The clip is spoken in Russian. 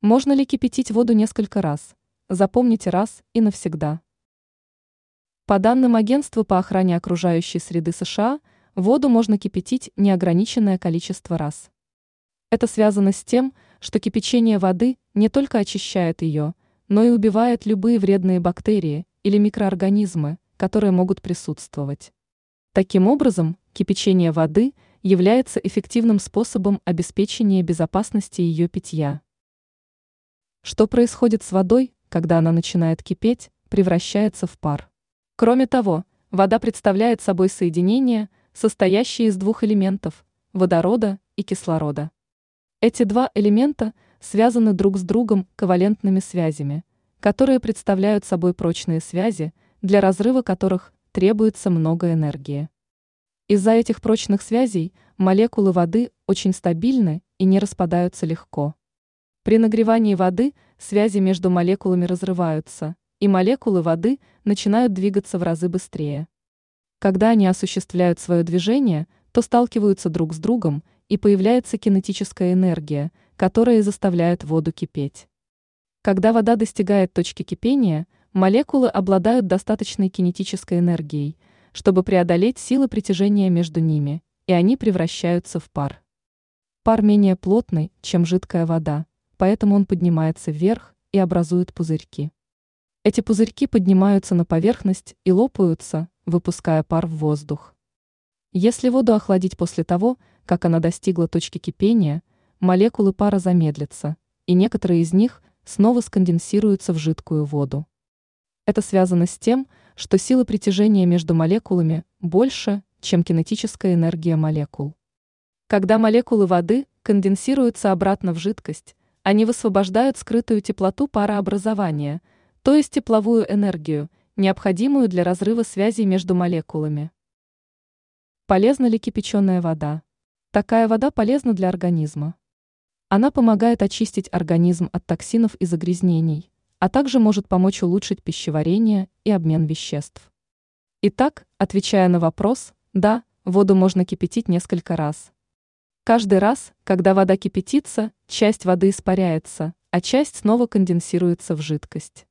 Можно ли кипятить воду несколько раз? Запомните раз и навсегда. По данным Агентства по охране окружающей среды США, воду можно кипятить неограниченное количество раз. Это связано с тем, что кипячение воды не только очищает ее, но и убивает любые вредные бактерии или микроорганизмы, которые могут присутствовать. Таким образом, кипячение воды является эффективным способом обеспечения безопасности ее питья. Что происходит с водой, когда она начинает кипеть, превращается в пар? Кроме того, вода представляет собой соединение, состоящее из двух элементов – водорода и кислорода. Эти два элемента связаны друг с другом ковалентными связями, которые представляют собой прочные связи, для разрыва которых требуется много энергии. Из-за этих прочных связей молекулы воды очень стабильны и не распадаются легко. При нагревании воды связи между молекулами разрываются, и молекулы воды начинают двигаться в разы быстрее. Когда они осуществляют свое движение, то сталкиваются друг с другом, и появляется кинетическая энергия, которая заставляет воду кипеть. Когда вода достигает точки кипения, молекулы обладают достаточной кинетической энергией, чтобы преодолеть силы притяжения между ними, и они превращаются в пар. Пар менее плотный, чем жидкая вода поэтому он поднимается вверх и образует пузырьки. Эти пузырьки поднимаются на поверхность и лопаются, выпуская пар в воздух. Если воду охладить после того, как она достигла точки кипения, молекулы пара замедлятся, и некоторые из них снова сконденсируются в жидкую воду. Это связано с тем, что сила притяжения между молекулами больше, чем кинетическая энергия молекул. Когда молекулы воды конденсируются обратно в жидкость, они высвобождают скрытую теплоту парообразования, то есть тепловую энергию, необходимую для разрыва связей между молекулами. Полезна ли кипяченая вода? Такая вода полезна для организма. Она помогает очистить организм от токсинов и загрязнений, а также может помочь улучшить пищеварение и обмен веществ. Итак, отвечая на вопрос, да, воду можно кипятить несколько раз. Каждый раз, когда вода кипятится, часть воды испаряется, а часть снова конденсируется в жидкость.